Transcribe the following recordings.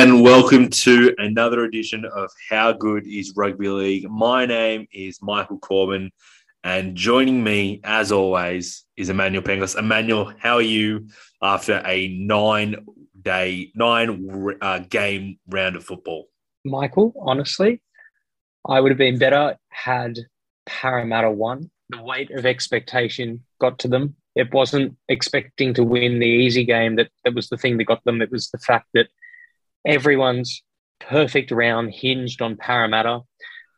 And welcome to another edition of How Good is Rugby League. My name is Michael Corbin, and joining me, as always, is Emmanuel Penglis. Emmanuel, how are you after a nine day, nine uh, game round of football? Michael, honestly, I would have been better had Parramatta won. The weight of expectation got to them. It wasn't expecting to win the easy game that, that was the thing that got them. It was the fact that everyone's perfect round hinged on Parramatta.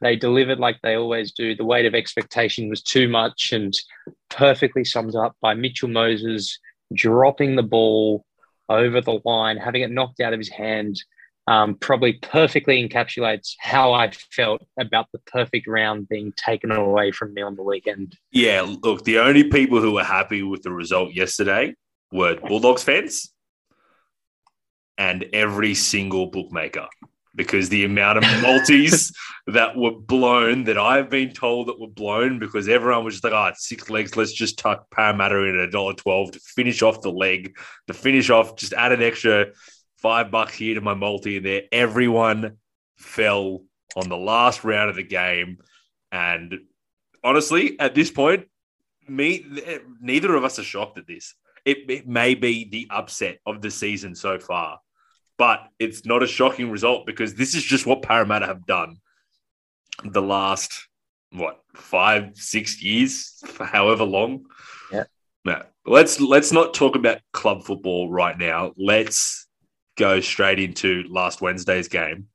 They delivered like they always do. The weight of expectation was too much and perfectly summed up by Mitchell Moses dropping the ball over the line, having it knocked out of his hand. Um, probably perfectly encapsulates how I felt about the perfect round being taken away from me on the weekend. Yeah, look, the only people who were happy with the result yesterday were Bulldogs fans and every single bookmaker because the amount of multis that were blown that I've been told that were blown because everyone was just like, oh, it's six legs. Let's just tuck Parramatta in at $1.12 to finish off the leg, to finish off, just add an extra five bucks here to my multi. And there, everyone fell on the last round of the game. And honestly, at this point, me, neither of us are shocked at this. It, it may be the upset of the season so far but it's not a shocking result because this is just what Parramatta have done the last what five six years for however long? Yeah. No let's let's not talk about club football right now. Let's go straight into last wednesday's game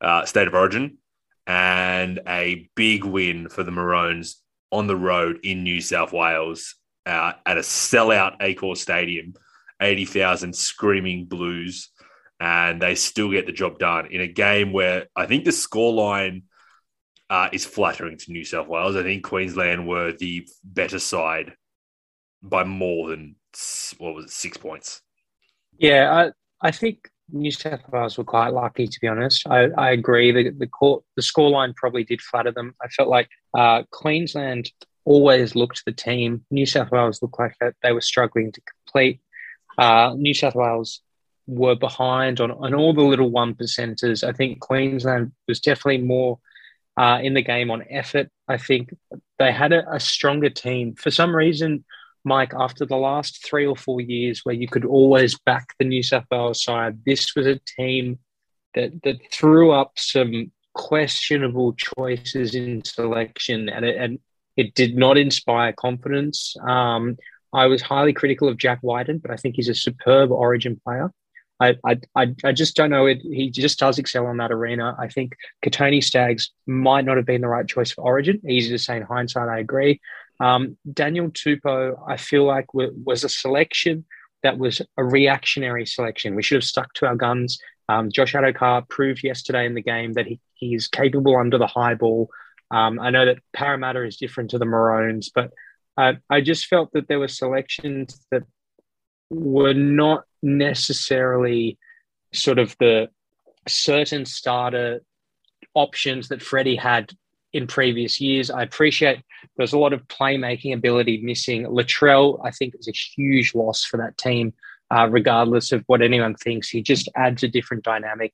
uh, state of origin and a big win for the maroons on the road in new south wales uh, at a sellout Accor stadium 80,000 screaming blues and they still get the job done in a game where I think the scoreline uh, is flattering to New South Wales. I think Queensland were the better side by more than what was it, six points. Yeah, I, I think New South Wales were quite lucky, to be honest. I, I agree. The the court, the scoreline probably did flatter them. I felt like uh, Queensland always looked the team. New South Wales looked like that they were struggling to complete. Uh, New South Wales were behind on, on all the little one percenters. I think Queensland was definitely more uh, in the game on effort. I think they had a, a, stronger team. For some reason, Mike, after the last three or four years where you could always back the New South Wales side, this was a team that, that threw up some questionable choices in selection and it, and it did not inspire confidence. Um, I was highly critical of Jack Wighton, but I think he's a superb origin player. I, I, I just don't know. It, he just does excel in that arena. I think Kotoni Staggs might not have been the right choice for Origin. Easy to say in hindsight, I agree. Um, Daniel Tupou, I feel like w- was a selection that was a reactionary selection. We should have stuck to our guns. Um, Josh Addo-Carr proved yesterday in the game that he, he's capable under the high ball. Um, I know that Parramatta is different to the Maroons, but uh, I just felt that there were selections that were not necessarily sort of the certain starter options that Freddie had in previous years. I appreciate there's a lot of playmaking ability missing. Latrell, I think, is a huge loss for that team, uh, regardless of what anyone thinks. He just adds a different dynamic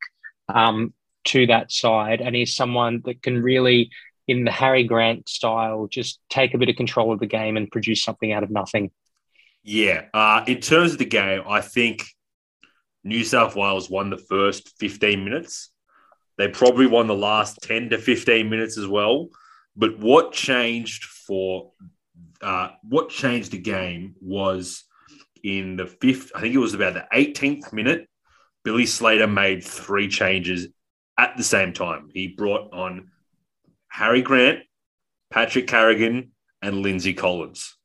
um, to that side. And he's someone that can really, in the Harry Grant style, just take a bit of control of the game and produce something out of nothing. Yeah. Uh, in terms of the game, I think New South Wales won the first 15 minutes. They probably won the last 10 to 15 minutes as well. But what changed for uh, what changed the game was in the fifth, I think it was about the 18th minute, Billy Slater made three changes at the same time. He brought on Harry Grant, Patrick Carrigan, and Lindsay Collins.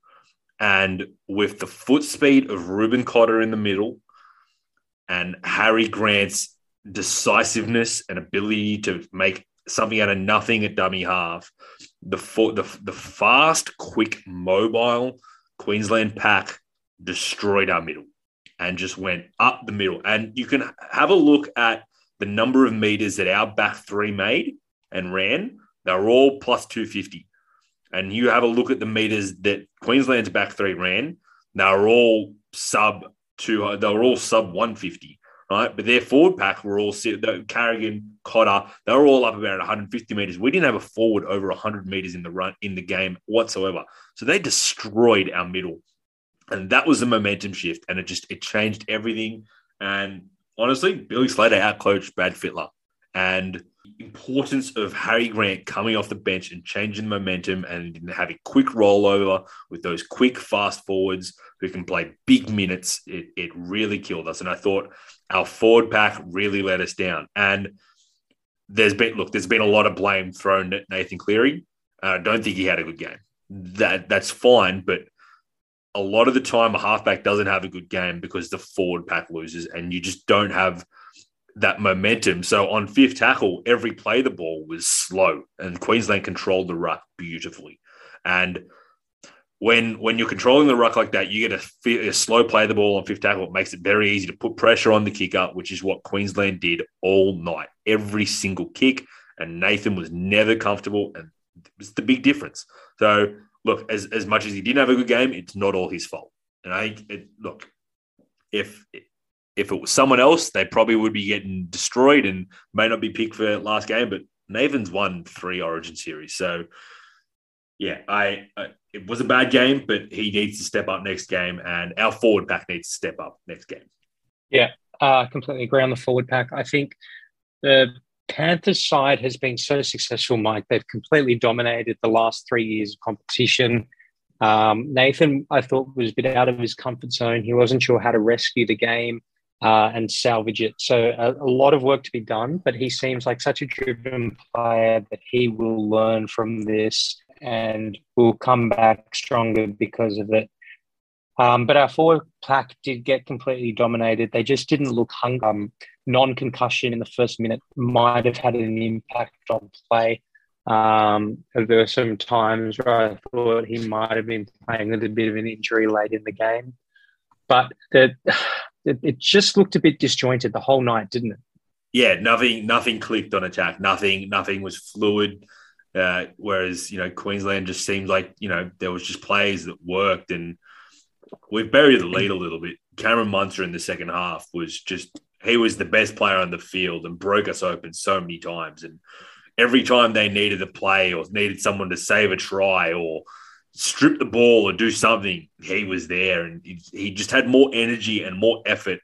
And with the foot speed of Reuben Cotter in the middle and Harry Grant's decisiveness and ability to make something out of nothing at dummy half, the, the, the fast, quick, mobile Queensland pack destroyed our middle and just went up the middle. And you can have a look at the number of meters that our back three made and ran. They were all plus 250 and you have a look at the meters that Queensland's back three ran, they were all sub two, they were all sub 150, right? But their forward pack were all Carrigan, Cotter, they were all up about 150 meters. We didn't have a forward over 100 meters in the run in the game whatsoever. So they destroyed our middle. And that was a momentum shift. And it just it changed everything. And honestly, Billy Slater outcoached Brad Fittler. And importance of Harry Grant coming off the bench and changing the momentum and having quick rollover with those quick fast forwards who can play big minutes, it, it really killed us. And I thought our forward pack really let us down. And there's been look, there's been a lot of blame thrown at Nathan Cleary. Uh, I don't think he had a good game. That that's fine, but a lot of the time a halfback doesn't have a good game because the forward pack loses and you just don't have that momentum. So on fifth tackle, every play the ball was slow, and Queensland controlled the ruck beautifully. And when when you're controlling the ruck like that, you get a, a, slow play the ball on fifth tackle. It makes it very easy to put pressure on the kicker, which is what Queensland did all night, every single kick. And Nathan was never comfortable, and it was the big difference. So look, as as much as he didn't have a good game, it's not all his fault. And I it, look, if if it was someone else, they probably would be getting destroyed and may not be picked for last game. But Nathan's won three Origin series, so yeah, I, I, it was a bad game, but he needs to step up next game, and our forward pack needs to step up next game. Yeah, I uh, completely agree on the forward pack. I think the Panthers side has been so successful, Mike. They've completely dominated the last three years of competition. Um, Nathan, I thought, was a bit out of his comfort zone. He wasn't sure how to rescue the game uh, and salvage it. So a, a, lot of work to be done, but he seems like such a driven player that he will learn from this and will come back stronger because of it. Um, but our forward pack did get completely dominated. They just didn't look hungry. Um, non-concussion in the first minute might have had an impact on play. Um, there were some times where I thought he might have been playing with a bit of an injury late in the game. But the it, it just looked a bit disjointed the whole night, didn't it? Yeah, nothing, nothing clicked on attack. Nothing, nothing was fluid. Uh, whereas you know Queensland just seemed like you know there was just plays that worked, and we've buried the lead a little bit. Cameron Munster in the second half was just he was the best player on the field and broke us open so many times. And every time they needed a play or needed someone to save a try or strip the ball or do something, he was there, and he just had more energy and more effort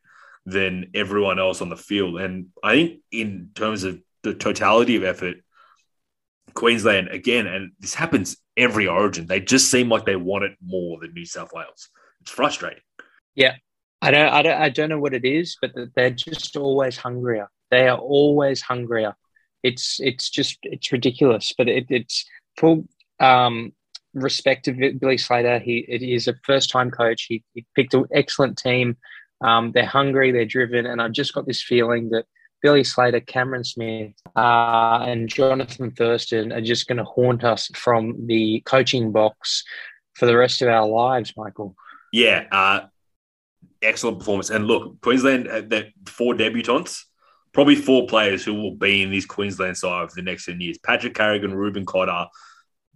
than everyone else on the field. And I think in terms of the totality of effort, Queensland again, and this happens every Origin, they just seem like they want it more than New South Wales. It's frustrating. Yeah, I don't, I don't, I don't know what it is, but they're just always hungrier. They are always hungrier. It's, it's just, it's ridiculous. But it, it's full. Um, respect to Billy Slater. He it is a first time coach. He, he picked an excellent team. Um, they're hungry, they're driven, and I've just got this feeling that Billy Slater, Cameron Smith, uh, and Jonathan Thurston are just going to haunt us from the coaching box for the rest of our lives, Michael. Yeah, uh, excellent performance. And look, Queensland, uh, that four debutants, probably four players who will be in this Queensland side for the next 10 years. Patrick Carrigan, Reuben Cotter,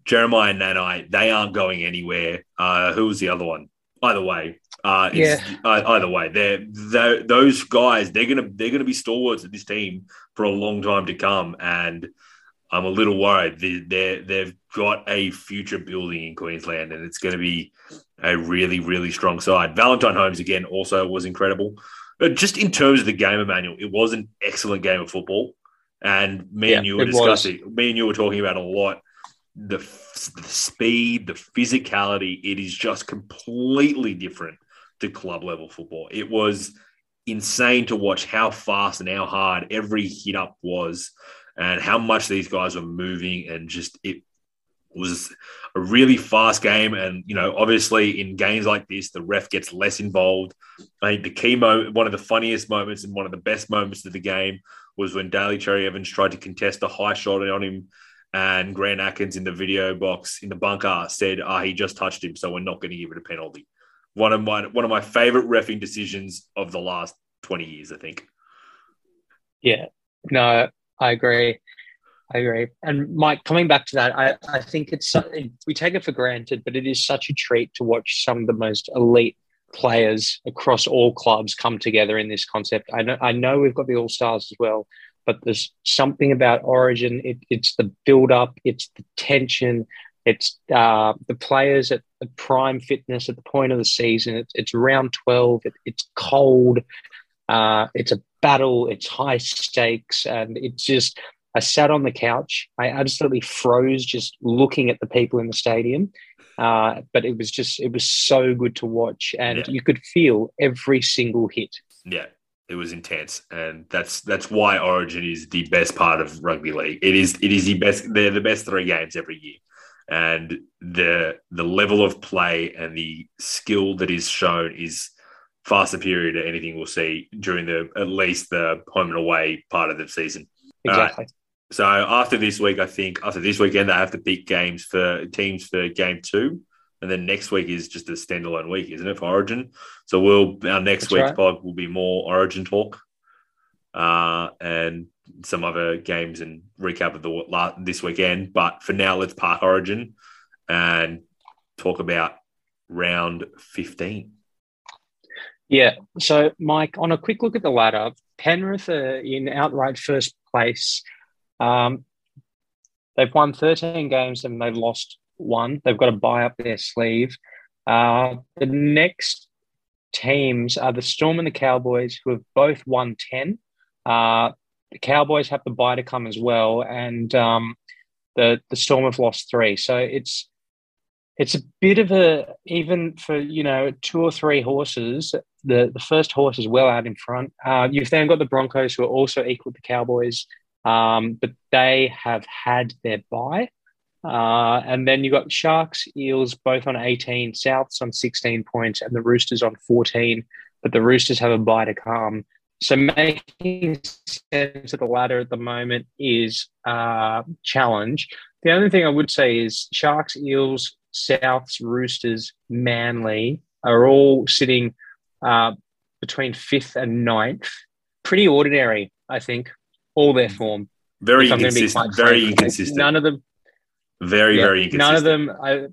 Jeremiah and Nanai, they aren't going anywhere. Uh, who was the other one? Either way, uh, yeah. Uh, either way, they're, they're, those guys. They're gonna they're gonna be stalwarts of this team for a long time to come, and I'm a little worried. They, they they've got a future building in Queensland, and it's going to be a really really strong side. Valentine Holmes again also was incredible. But just in terms of the game, Emmanuel, it was an excellent game of football. And me yeah, and you were discussing, was. me and you were talking about a lot the, the speed, the physicality, it is just completely different to club level football. It was insane to watch how fast and how hard every hit up was and how much these guys were moving and just it was a really fast game. And, you know, obviously in games like this, the ref gets less involved. I think the key moment, one of the funniest moments and one of the best moments of the game was when Daly Cherry Evans tried to contest a high shot on him. And Grant Atkins in the video box in the bunker said, "Ah, oh, he just touched him, so we're not going to give it a penalty." One of my one of my favorite refing decisions of the last twenty years, I think. Yeah, no, I agree. I agree. And Mike, coming back to that, I, I think it's we take it for granted, but it is such a treat to watch some of the most elite players across all clubs come together in this concept. I know I know we've got the all stars as well, but there's something about Origin. It, it's the build up, it's the tension, it's uh, the players at, at, prime fitness at the point of the season. It's, it's round twelve. It, it's cold. Uh, it's a battle. It's high stakes, and it's just I sat on the couch. I absolutely froze just looking at the people in the stadium. Uh, but it was just, it was so good to watch. And yeah. you could feel every single hit. Yeah, it was intense. And that's that's why Origin is the best part of rugby league. It is it is the best, they're the best three games every year. And the the level of play and the skill that is shown is far superior to anything we'll see during the at least the home and away part of the season. Exactly. Uh, so after this week, I think after this weekend, they have to pick games for teams for game two. And then next week is just a standalone week, isn't it, for Origin? So we'll our next That's week's right. pod will be more Origin talk, uh, and some other games and recap of the this weekend. But for now, let's park Origin and talk about round fifteen. Yeah. So, Mike, on a quick look at the ladder, Penrith are in outright first place um, they've won 13 games and they've lost one. They've got to buy up their sleeve. Uh, the next teams are the Storm and the Cowboys, who have both won 10. Uh, the Cowboys have the buy to come as well, and um, the the Storm have lost three. So it's it's a bit of a even for you know two or three horses. The the first horse is well out in front. Uh, you've then got the Broncos, who are also equal to the Cowboys. Um, but they have had their buy. Uh, and then you got Sharks, Eels both on 18, Souths on 16 points, and the Roosters on 14. But the Roosters have a buy to come. So making sense of the ladder at the moment is a challenge. The only thing I would say is Sharks, Eels, Souths, Roosters, Manly are all sitting uh, between fifth and ninth. Pretty ordinary, I think all their form. Very inconsistent. Very inconsistent. None of them. Very, yeah, very inconsistent. None of them. I,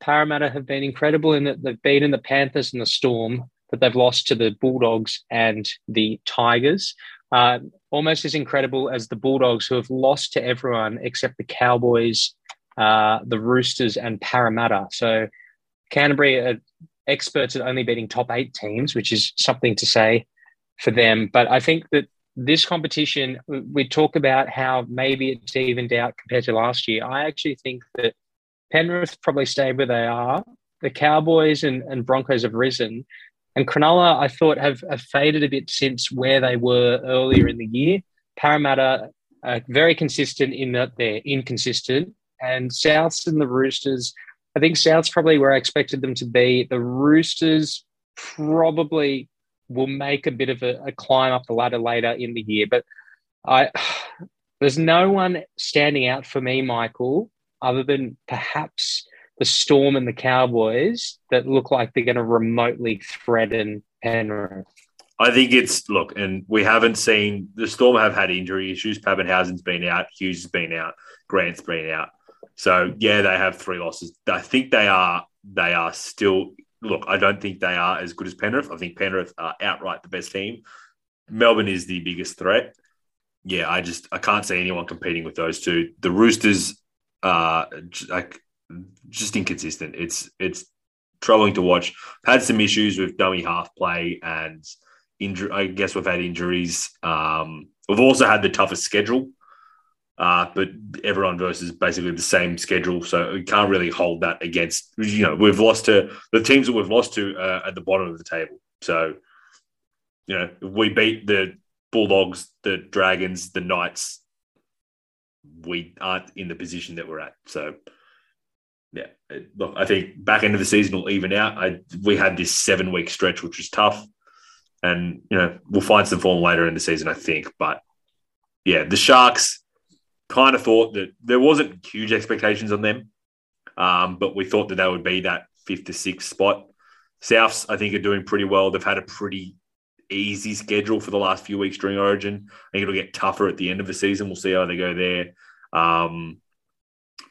Parramatta have been incredible in that they've been in the Panthers and the Storm, but they've lost to the Bulldogs and the Tigers. Uh, almost as incredible as the Bulldogs, who have lost to everyone except the Cowboys, uh, the Roosters, and Parramatta. So Canterbury are experts at only beating top eight teams, which is something to say for them. But I think that this competition, we talk about how maybe it's evened out compared to last year. I actually think that Penrith probably stayed where they are. The Cowboys and, and Broncos have risen. And Cronulla, I thought, have, have faded a bit since where they were earlier in the year. Parramatta are very consistent in that they're inconsistent. And Souths and the Roosters, I think Souths probably where I expected them to be. The Roosters probably will make a bit of a, a climb up the ladder later in the year. But I, there's no one standing out for me, Michael, other than perhaps the Storm and the Cowboys that look like they're going to remotely threaten Penrith. I think it's look, and we haven't seen the Storm have had injury issues. Papenhuyzen's been out, Hughes has been out, Grant's been out. So yeah, they have three losses. I think they are they are still look, I don't think they are as good as Penrith. I think Penrith are outright the best team. Melbourne is the biggest threat. Yeah, I just I can't see anyone competing with those two. The Roosters are like just inconsistent. It's it's troubling to watch. Had some issues with dummy half play and injury. I guess we've had injuries. Um, we've also had the toughest schedule uh, but everyone versus basically the same schedule, so we can't really hold that against. You know, we've lost to the teams that we've lost to uh, at the bottom of the table. So, you know, we beat the Bulldogs, the Dragons, the Knights. we aren't in the position that we're at. So, yeah, look, I think back end of the season will even out. I we had this seven week stretch, which was tough, and you know we'll find some form later in the season, I think. But yeah, the Sharks kind of thought that there wasn't huge expectations on them, um, but we thought that they would be that fifth to sixth spot. Souths, I think, are doing pretty well. They've had a pretty easy schedule for the last few weeks during Origin. I think it'll get tougher at the end of the season. We'll see how they go there. Um,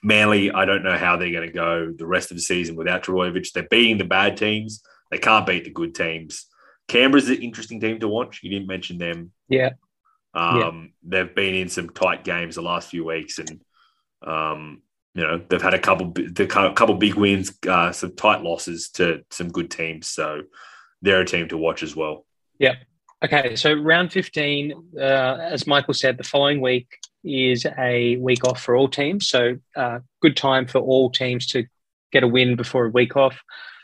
Manly, I don't know how they're going to go the rest of the season without Trbojevic. They're beating the bad teams. They can't beat the good teams. Canberra's an interesting team to watch. You didn't mention them. Yeah. Um, yeah. They've been in some tight games the last few weeks, and um, you know they've had a couple, the couple big wins, uh, some tight losses to some good teams. So they're a team to watch as well. Yeah. Okay. So round fifteen, uh, as Michael said, the following week is a week off for all teams. So uh, good time for all teams to get a win before a week off.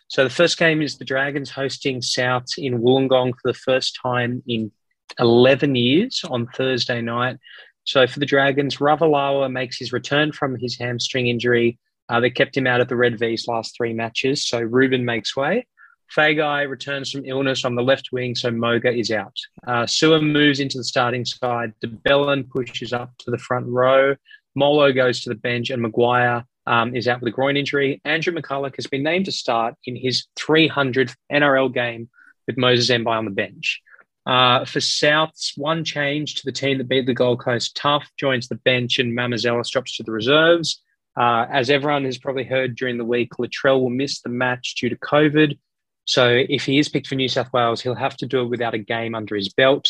So the first game is the Dragons hosting South in Wollongong for the first time in 11 years on Thursday night. So for the Dragons, Ravalava makes his return from his hamstring injury. Uh, they kept him out of the Red V's last three matches. So Ruben makes way. Feagai returns from illness on the left wing, so Moga is out. Uh, Sewer moves into the starting side. De Belin pushes up to the front row. Molo goes to the bench, and Maguire um, is out with a groin injury. Andrew McCullough has been named to start in his 300th NRL game with Moses Mbye on the bench. Uh, for Souths, one change to the team that beat the Gold Coast Tough joins the bench and Mamouzelos drops to the reserves. Uh, as everyone has probably heard during the week, Latrell will miss the match due to COVID. So if he is picked for New South Wales, he'll have to do it without a game under his belt.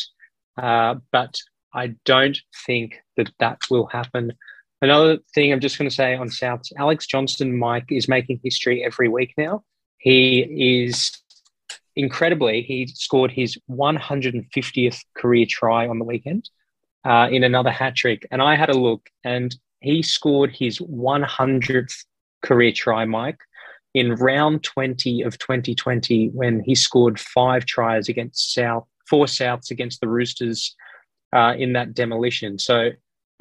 Uh, but I don't think that that will happen. Another thing I'm just going to say on Souths, Alex Johnston, Mike, is making history every week now. He is incredibly, he scored his 150th career try on the weekend uh, in another hat trick. And I had a look, and he scored his 100th career try, Mike, in round 20 of 2020 when he scored five tries against South, four Souths against the Roosters uh, in that demolition. So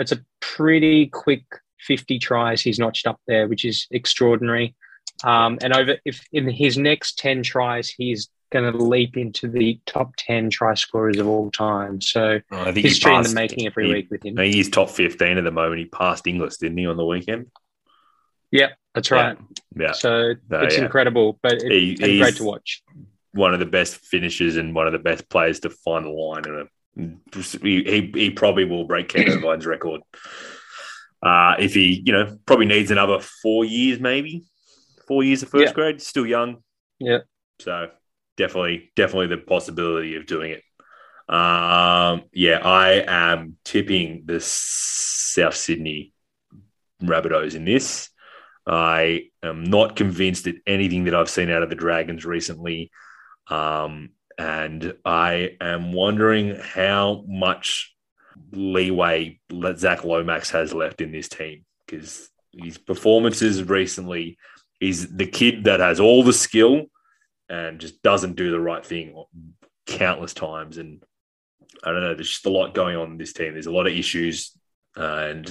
it's a pretty quick 50 tries he's notched up there, which is extraordinary. Um, and over if in his next 10 tries, he's going to leap into the top 10 try scorers of all time. So oh, I think history passed, in the making every he, week with him. He's top 15 at the moment. He passed Inglis, didn't he, on the weekend? Yeah, that's right. Yeah. yeah. So no, it's yeah. incredible, but it, he, it's great to watch. One of the best finishers and one of the best players to find the line. And he, he, he probably will break Ken Irvine's record. Uh, if he, you know, probably needs another four years, maybe four years of first yeah. grade, still young. Yeah. So definitely, definitely the possibility of doing it. Um, yeah, I am tipping the South Sydney Rabbitohs in this. I am not convinced at anything that I've seen out of the Dragons recently. Um, and I am wondering how much leeway Zac Lomax has left in this team because his performances recently, he's the kid that has all the skill and just doesn't do the right thing countless times. And I don't know, there's just a lot going on in this team. There's a lot of issues, and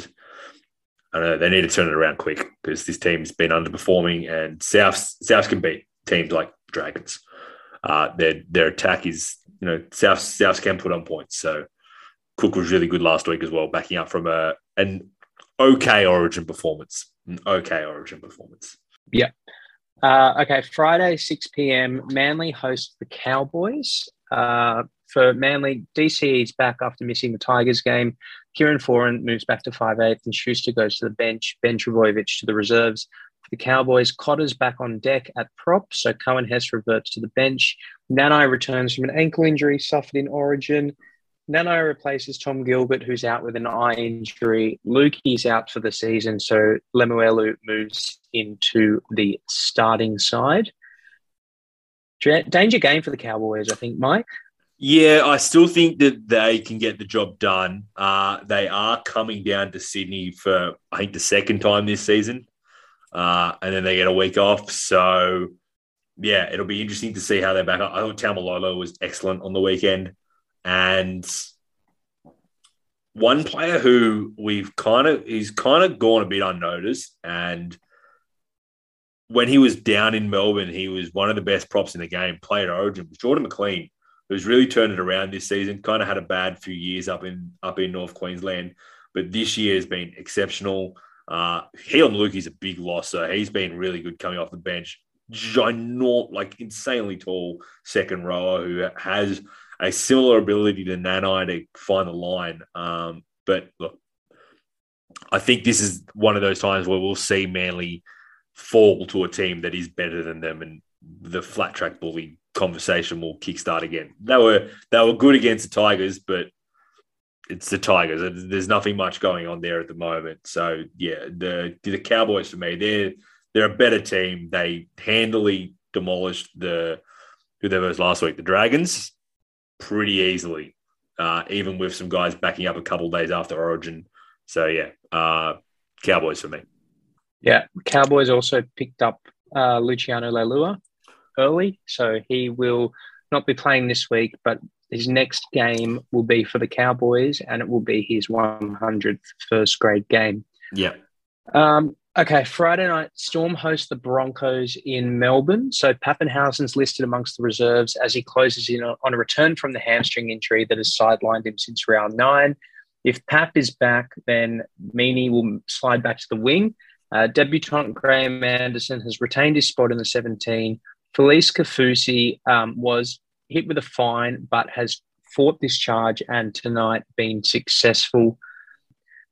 I don't know, they need to turn it around quick because this team's been underperforming, and South South can beat teams like Dragons. Uh, their their attack is, you know, South South can put on points. So Cook was really good last week as well, backing up from a an okay Origin performance. An okay Origin performance. Yeah, uh, okay, Friday, 6 p.m. Manly hosts the Cowboys. Uh, for Manly, DCE is back after missing the Tigers game. Kieran Foran moves back to 5'8 and Schuster goes to the bench. Ben Trbojevic to the reserves. For the Cowboys, Cotter's back on deck at prop, so Coen Hess reverts to the bench. Nanai returns from an ankle injury suffered in Origin. Nanai replaces Tom Gilbert, who's out with an eye injury. Luki's out for the season, so Lemuelu moves into the starting side. Danger game for the Cowboys, I think, Mike. Yeah, I still think that they can get the job done. Uh, they are coming down to Sydney for, I think, the second time this season. Uh, and then they get a week off. So, yeah, it'll be interesting to see how they back up. I thought Taumalolo was excellent on the weekend. And one player who we've kind of he's kind of gone a bit unnoticed, and when he was down in Melbourne, he was one of the best props in the game. Played Origin, Jordan McLean, who's really turned it around this season. Kind of had a bad few years up in up in North Queensland, but this year has been exceptional. Uh, Heilum Luki a big loss, so he's been really good coming off the bench. Ginormous, like insanely tall second rower who has a similar ability to Nanai to find the line. Um, but look, I think this is one of those times where we'll see Manly fall to a team that is better than them, and the flat track bully conversation will kickstart again. They were they were good against the Tigers, but it's the Tigers. There's nothing much going on there at the moment. So yeah, the the Cowboys for me, they're they're a better team. They handily demolished the who they was last week, the Dragons, pretty easily, uh, even with some guys backing up a couple days after Origin. So yeah, uh, Cowboys for me. Yeah, Cowboys also picked up uh, Luciano Leilua early, so he will not be playing this week, but his next game will be for the Cowboys, and it will be his 100th first grade game. Yeah. Um, okay, Friday night, Storm host the Broncos in Melbourne. So Papenhuyzen's listed amongst the reserves as he closes in on a return from the hamstring injury that has sidelined him since round nine. If Pap is back, then Meaney will slide back to the wing. Uh, debutant Graham Anderson has retained his spot in the 17. Felise Kaufusi um, was hit with a fine, but has fought this charge and tonight been successful.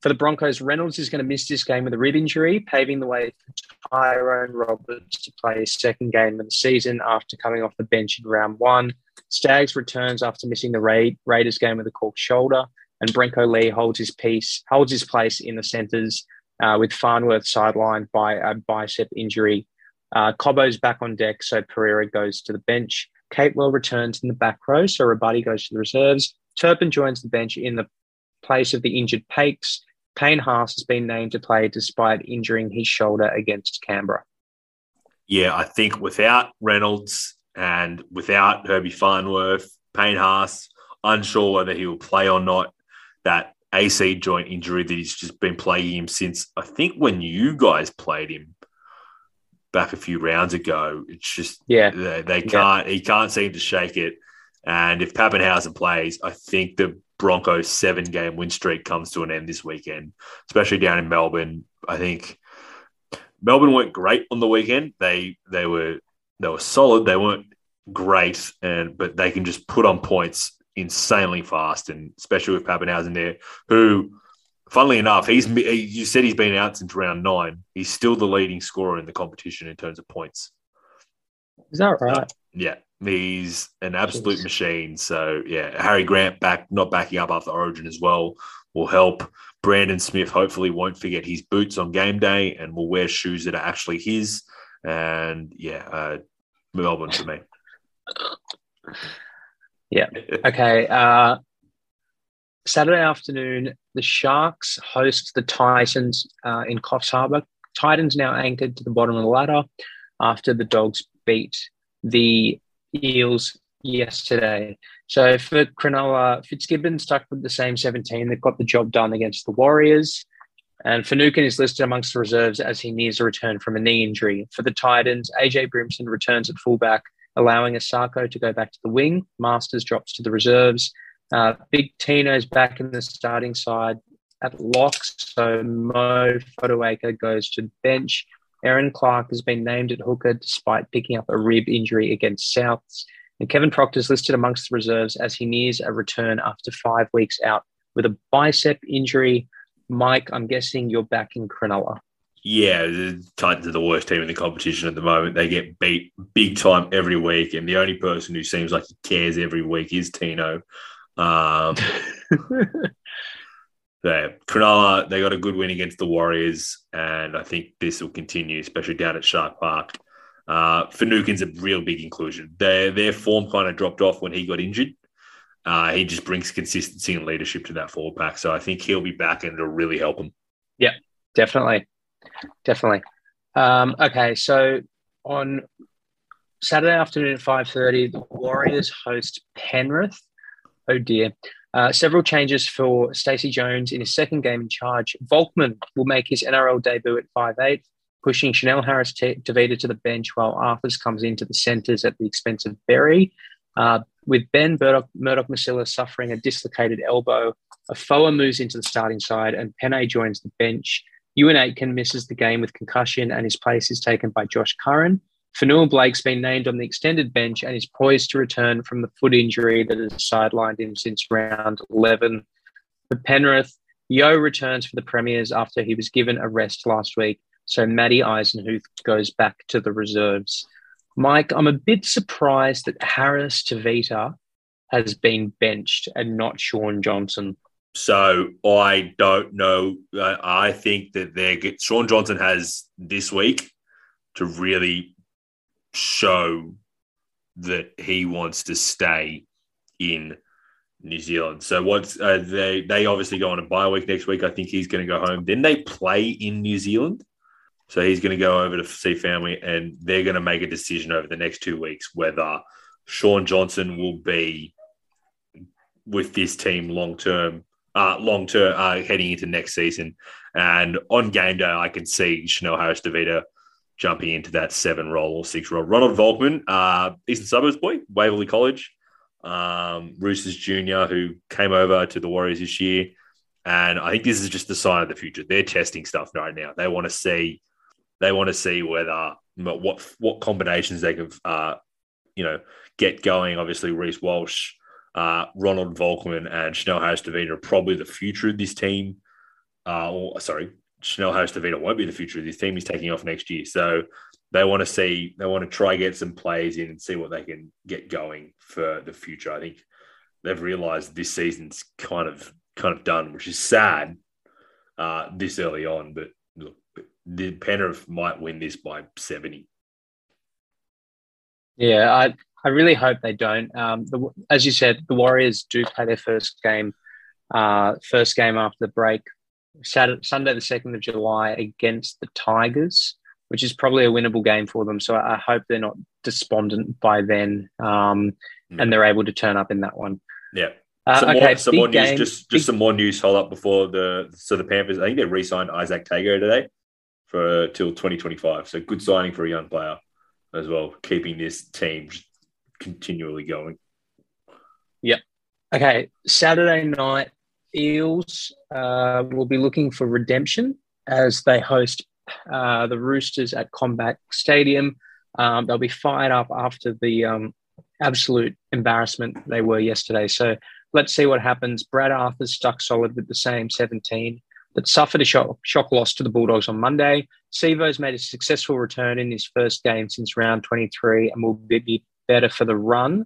For the Broncos, Reynolds is going to miss this game with a rib injury, paving the way for Tyrone Roberts to play his second game of the season after coming off the bench in round one. Staggs returns after missing the Ra- Raiders game with a cork shoulder, and Brenko Lee holds his piece, holds his place in the centres uh, with Farnworth sidelined by a bicep injury. Uh, Cobbo's back on deck, so Pereira goes to the bench. Capewell returns in the back row, so Rabadi goes to the reserves. Turpin joins the bench in the place of the injured Pakes. Payne Haas has been named to play despite injuring his shoulder against Canberra. Yeah, I think without Reynolds and without Herbie Farnworth, Payne Haas, unsure whether he will play or not. That AC joint injury that he's just been plaguing him since I think when you guys played him back a few rounds ago. It's just yeah, they, they can't. Yeah. He can't seem to shake it. And if Papenhuyzen plays, I think the Broncos seven game win streak comes to an end this weekend, especially down in Melbourne. I think Melbourne weren't great on the weekend. They they were they were solid. They weren't great, and but they can just put on points insanely fast, and especially with Papenhuyzen there, who funnily enough, he's you said he's been out since round nine. He's still the leading scorer in the competition in terms of points. Is that right? Yeah, he's an absolute machine. So yeah, Harry Grant back not backing up after Origin as well will help. Brandon Smith hopefully won't forget his boots on game day and will wear shoes that are actually his. And yeah, uh, Melbourne for me. Yeah. Okay. Uh, Saturday afternoon, the Sharks host the Titans uh, in Coffs Harbour. Titans now anchored to the bottom of the ladder after the Dogs beat the Eels yesterday. So for Cronulla, Fitzgibbon stuck with the same 17. They've got the job done against the Warriors. And Finucane is listed amongst the reserves as he nears a return from a knee injury. For the Titans, AJ Brimson returns at fullback, allowing Asako to go back to the wing. Masters drops to the reserves. Uh, Big Tino's back in the starting side at locks, so Mo Fotuaika goes to bench. Erin Clark has been named at hooker despite picking up a rib injury against Souths. And Kevin Proctor is listed amongst the reserves as he nears a return after five weeks out with a bicep injury. Mike, I'm guessing you're back in Cronulla. Yeah, the Titans are the worst team in the competition at the moment. They get beat big time every week, and the only person who seems like he cares every week is Tino. Um, yeah, Cronulla, they got a good win against the Warriors, and I think this will continue, especially down at Shark Park. Uh, Finucane's a real big inclusion. Their their form kind of dropped off when he got injured. Uh, he just brings consistency and leadership to that forward pack, so I think he'll be back and it'll really help him. Yeah, definitely, definitely. Um, okay, so on Saturday afternoon at five thirty, the Warriors host Penrith oh dear. Uh, several changes for Stacey Jones in his second game in charge. Volkman will make his NRL debut at 5'8, pushing Chanel Harris Tavita to the bench while Arthurs comes into the centres at the expense of Berry. Uh, with Ben Murdoch, Murdoch Masila suffering a dislocated elbow, Afoa moves into the starting side and Pene joins the bench. Euan Aitken misses the game with concussion and his place is taken by Josh Curran. Fonua Blake's been named on the extended bench and is poised to return from the foot injury that has sidelined him since round 11. For Penrith, Yeo returns for the Premiers after he was given a rest last week, so Matty Eisenhuth goes back to the reserves. Mike, I'm a bit surprised that Harris Tavita has been benched and not Shaun Johnson. So I don't know. I think that they're Shaun Johnson has this week to really show that he wants to stay in New Zealand. So what's uh, they they obviously go on a bye week next week. I think he's going to go home. Then they play in New Zealand. So he's going to go over to see family and they're going to make a decision over the next two weeks whether Shaun Johnson will be with this team long term, uh, long term, uh, heading into next season. And on game day, I can see Chanel Harris Tavita jumping into that seven role or six role. Ronald Volkman, uh, Eastern Suburbs boy, Waverley College, um, Roosters Junior, who came over to the Warriors this year. And I think this is just the sign of the future. They're testing stuff right now. They want to see, they want to see whether what what combinations they can, uh, you know, get going. Obviously, Reece Walsh, uh, Ronald Volkman, and Chanel Harris Tavita are probably the future of this team. Uh, or sorry, Chanel Harris Tavita won't be the future of this team. He's taking off next year. So they want to see, they want to try get some plays in and see what they can get going for the future. I think they've realized this season's kind of kind of done, which is sad uh, this early on. But look, the Penrith might win this by 70. Yeah, I I really hope they don't. Um, the, as you said, the Warriors do play their first game, uh, first game after the break Saturday, Sunday, the 2nd of July against the Tigers, which is probably a winnable game for them. So I hope they're not despondent by then um, mm. and they're able to turn up in that one. Yeah. Uh, some, okay, more, some more news. Game, just just big... some more news. Hold up before the so the Panthers. I think they re-signed Izack Tago today for till twenty twenty five. So good signing for a young player as well, keeping this team continually going. Yep. Okay, Saturday night, Eels uh, will be looking for redemption as they host uh, the Roosters at CommBank Stadium. Um, they'll be fired up after the um, absolute embarrassment they were yesterday. So let's see what happens. Brad Arthur's stuck solid with the same 17 that suffered a shock, shock loss to the Bulldogs on Monday. Sivo's made a successful return in his first game since round 23 and will be better for the run.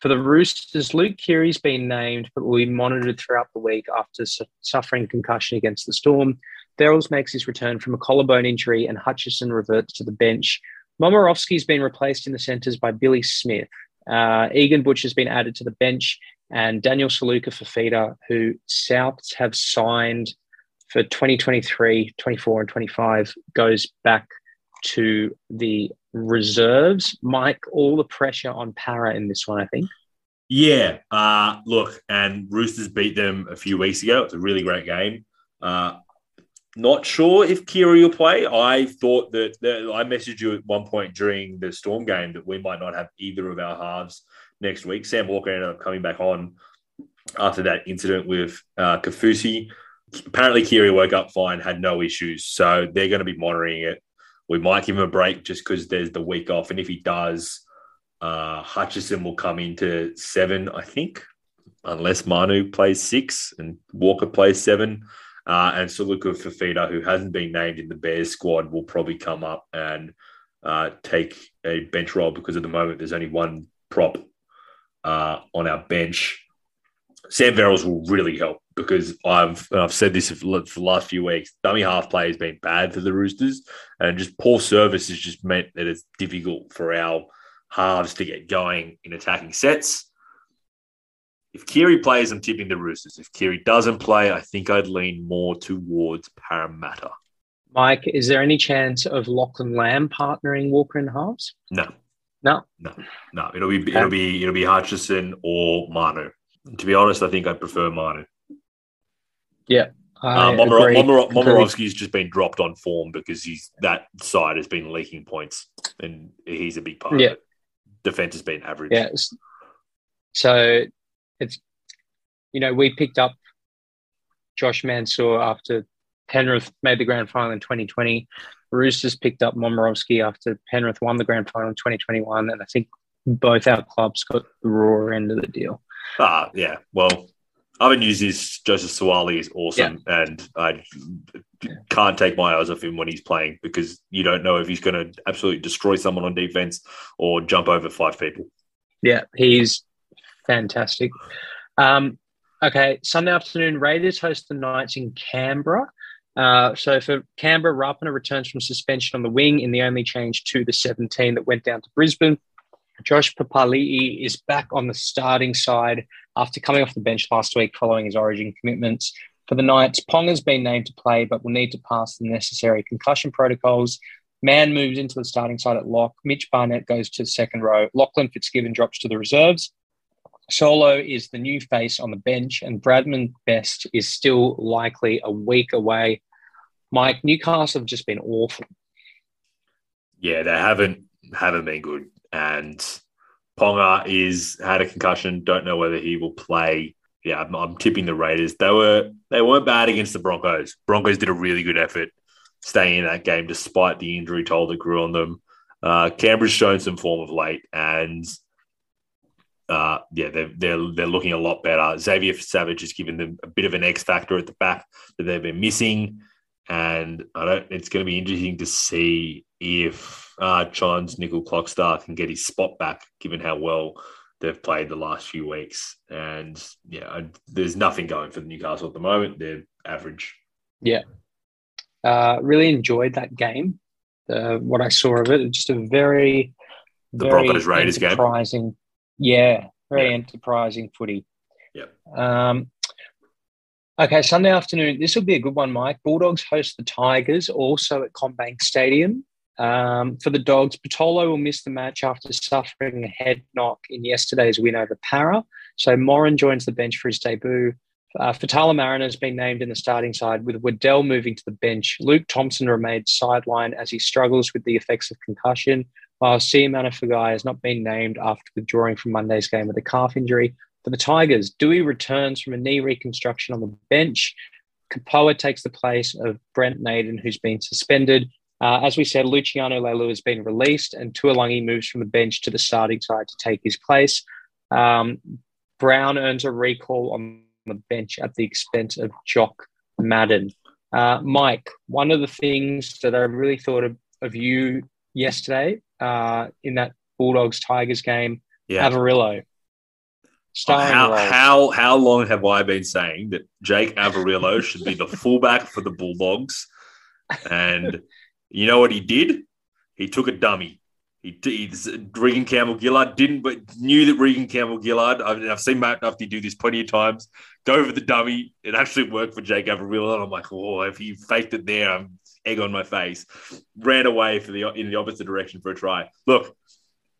For the Roosters, Luke Keary's been named, but will be monitored throughout the week after su- suffering concussion against the Storm. Verrills makes his return from a collarbone injury, and Hutchison reverts to the bench. Momirovski's been replaced in the centres by Billy Smith. Uh, Egan Butch has been added to the bench, and Daniel Saluka Fifita, who Souths have signed for 2023, 24, and 25, goes back to the reserves. Mike, all the pressure on Para in this one, I think. Yeah. Uh, look, and Roosters beat them a few weeks ago. It's a really great game. Uh, not sure if Keary will play. I thought that, that, I messaged you at one point during the Storm game that we might not have either of our halves next week. Sam Walker ended up coming back on after that incident with uh, Kaufusi. Apparently, Keary woke up fine, had no issues. So they're going to be monitoring it we might give him a break just because there's the week off. And if he does, uh, Hutchison will come into seven, I think, unless Manu plays six and Walker plays seven. Uh, and Saluka Fifita, who hasn't been named in the Bears squad, will probably come up and uh, take a bench role because at the moment there's only one prop uh, on our bench. Sam Verrills will really help because I've I've said this for the last few weeks. Dummy half play has been bad for the Roosters, and just poor service has just meant that it's difficult for our halves to get going in attacking sets. If Keary plays, I'm tipping the Roosters. If Keary doesn't play, I think I'd lean more towards Parramatta. Mike, is there any chance of Lachlan Lamb partnering Walker in halves? No. No. No. No. It'll be okay. it'll be it'll be Hutchison or Manu To be honest, I think I prefer Martin. Yeah. Uh, Momirovski's just been dropped on form because he's that side has been leaking points, and he's a big part Yeah. of it. Defense has been average. Yeah. So it's, you know, we picked up Josh Mansour after Penrith made the grand final in 2020. Roosters picked up Momirovski after Penrith won the grand final in 2021. And I think both our clubs got the raw end of the deal. Ah, yeah. Well, other news is Joseph Suaalii is awesome, and I can't take my eyes off him when he's playing because you don't know if he's going to absolutely destroy someone on defense or jump over five people. Yeah, he's fantastic. Um, okay, Sunday afternoon, Raiders host the Knights in Canberra. Uh, so for Canberra, Rapana returns from suspension on the wing in the only change to the 17 that went down to Brisbane. Josh Papali'i is back on the starting side after coming off the bench last week following his origin commitments. For the Knights, Ponga's been named to play but will need to pass the necessary concussion protocols. Mann moves into the starting side at lock. Mitch Barnett goes to the second row. Lachlan Fitzgibbon drops to the reserves. Saulo is the new face on the bench, and Bradman Best is still likely a week away. Mike, Newcastle have just been awful. Yeah, they haven't haven't been good, and Ponga is had a concussion. Don't know whether he will play. Yeah, I'm, I'm tipping the Raiders. They were they weren't bad against the Broncos. Broncos did a really good effort staying in that game despite the injury toll that grew on them. Uh, Canberra's shown some form of late, and uh, yeah, they're, they're they're looking a lot better. Xavier Savage has given them a bit of an X factor at the back that they've been missing, and I don't. It's going to be interesting to see if uh, Charnze Nicoll-Klokstad can get his spot back, given how well they've played the last few weeks. And yeah, I, there's nothing going for Newcastle at the moment. They're average. Yeah. Uh, really enjoyed that game. Uh, what I saw of it, just a very, The very Broncos Raiders game? enterprising. Yeah, very Yeah. enterprising footy. Yep. Um, okay, Sunday afternoon. This will be a good one, Mike. Bulldogs host the Tigers, also at CommBank Stadium. Um, for the Dogs, Patolo will miss the match after suffering a head knock in yesterday's win over Para. So Moran joins the bench for his debut. Uh, Faitala-Mariner has been named in the starting side, with Waddell moving to the bench. Luke Thompson remains sidelined as he struggles with the effects of concussion, while Siamana Fagai has not been named after withdrawing from Monday's game with a calf injury. For the Tigers, Dewey returns from a knee reconstruction on the bench. Kapoa takes the place of Brent Naden, who's been suspended. Uh, as we said, Luciano Leilua has been released, and Tuolangi moves from the bench to the starting side to take his place. Um, Brown earns a recall on the bench at the expense of Jock Madden. Uh, Mike, one of the things that I really thought of, of you yesterday uh, in that Bulldogs Tigers game, Yeah. Averillo. How, how how long have I been saying that Jake Averillo should be the fullback for the Bulldogs? And you know what he did? He took a dummy. He, he Regan Campbell Gillard didn't, but knew that Regan Campbell Gillard. I've, I've seen Matt Nufty do this plenty of times. Go for the dummy. It actually worked for Jake Averillo, and I'm like, oh, if he faked it there, I'm egg on my face. Ran away for the in the opposite direction for a try. Look,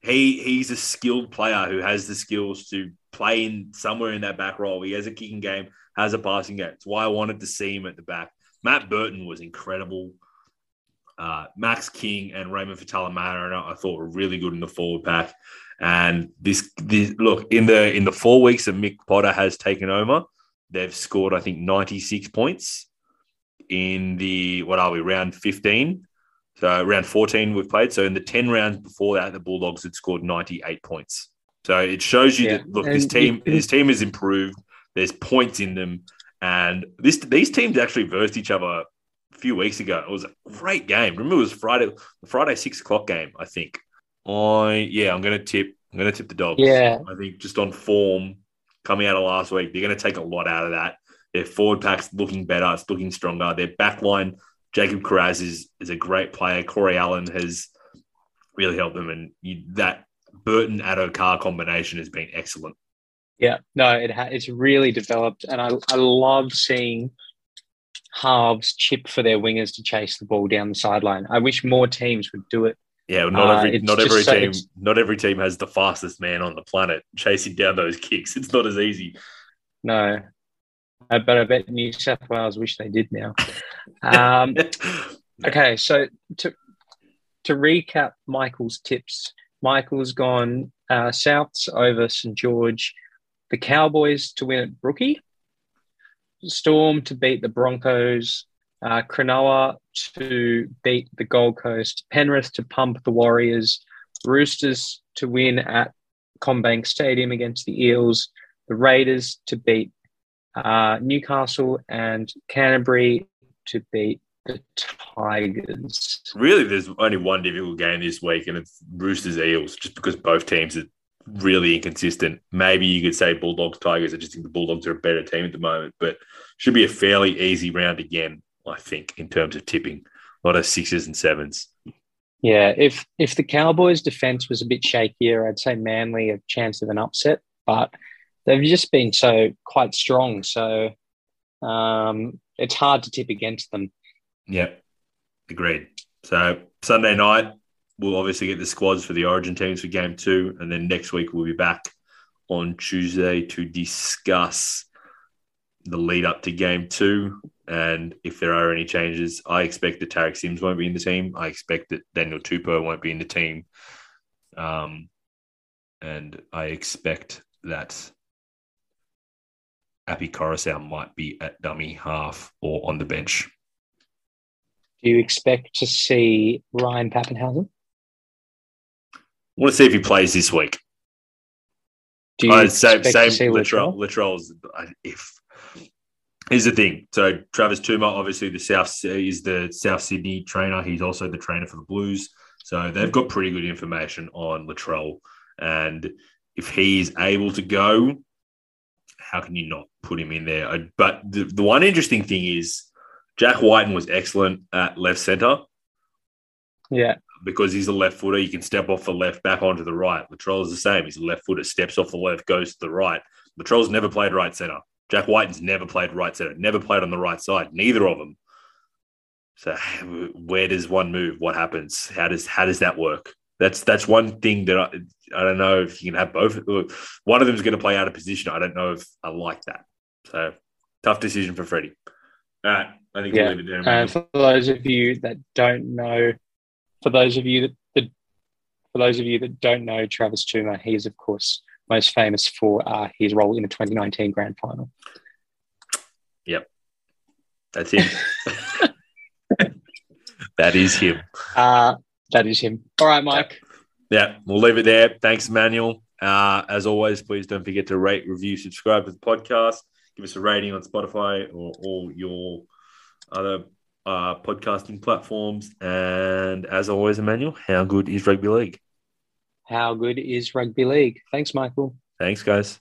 he he's a skilled player who has the skills to play in somewhere in that back role. He has a kicking game, has a passing game. It's why I wanted to see him at the back. Matt Burton was incredible. Uh, Max King and Raymond Faitala I thought were really good in the forward pack. And this, this look in the in the four weeks that Mick Potter has taken over, they've scored I think ninety six points in the what are we round fifteen. So round 14 we've played. So in the 10 rounds before that, the Bulldogs had scored 98 points. So it shows you Yeah. that look, this team, you- this team has improved. There's points in them. And this these teams actually versed each other few weeks ago. It was a great game. Remember it was Friday, the Friday six o'clock game, I think. I yeah, I'm gonna tip I'm gonna tip the dogs. Yeah. I think just on form coming out of last week, they're gonna take a lot out of that. Their forward pack's looking better, it's looking stronger. Their back line Jacob Kiraz is is a great player. Corey Allen has really helped them, and you, that Burton Addo Carr combination has been excellent. Yeah, no, it ha- it's really developed, and I I love seeing halves chip for their wingers to chase the ball down the sideline. I wish more teams would do it. Yeah, well, not Uh, every it's not every so- team not every team has the fastest man on the planet chasing down those kicks. It's not as easy. No. Uh, but I bet New South Wales wish they did now. Um, okay, so to to recap Michael's tips, Michael's gone uh, Souths over St George, the Cowboys to win at Brookie, Storm to beat the Broncos, uh, Cronulla to beat the Gold Coast, Penrith to pump the Warriors, Roosters to win at CommBank Stadium against the Eels, the Raiders to beat uh, Newcastle, and Canterbury to beat the Tigers. Really, there's only one difficult game this week, and it's Roosters Eels, just because both teams are really inconsistent. Maybe you could say Bulldogs Tigers. I just think the Bulldogs are a better team at the moment, but should be a fairly easy round again, I think, in terms of tipping. A lot of sixes and sevens. Yeah, if if the Cowboys' defense was a bit shakier, I'd say Manly a chance of an upset, but they've just been so quite strong. So um, it's hard to tip against them. Yep, agreed. So Sunday night, we'll obviously get the squads for the Origin teams for Game Two, and then next week we'll be back on Tuesday to discuss the lead up to Game Two and if there are any changes. I expect that Tariq Sims won't be in the team. I expect that Daniel Tupou won't be in the team, um, and I expect that Api Koroisau might be at dummy half or on the bench. Do you expect to see Ryan Papenhuyzen? I want to see if he plays this week. Do you Uh, same, to same see Latrell. Latrell? Latrell's if here's the thing. So Travis Touma, obviously the South is the South Sydney trainer. He's also the trainer for the Blues. So they've got pretty good information on Latrell. And if he's able to go, how can you not put him in there? But the, the one interesting thing is Jack Wighton was excellent at left center Yeah, because he's a left footer. He can step off the left, back onto the right. Latrell is the same. He's a left footer, steps off the left, goes to the right. Latrell's never played right center. Jack Wighton's never played right center, never played on the right side. Neither of them. So where does one move? What happens? How does how does that work? That's that's one thing that I, I don't know if you can have both. One of them is going to play out of position. I don't know if I like that. So tough decision for Freddie. All right, I think Yeah. we'll leave it there. and for those of you that don't know, for those of you that, that for those of you that don't know Travis Touma, he is of course most famous for uh, his role in the 2019 Grand Final. Yep, that's him. that is him. Uh, that is him. All right, Mike. Yeah, we'll leave it there. Thanks, Manuel. Uh, as always, please don't forget to rate, review, subscribe to the podcast. Give us a rating on Spotify or all your other uh, podcasting platforms. And as always, Emmanuel, how good is rugby league? How good is rugby league? Thanks, Michael. Thanks, guys.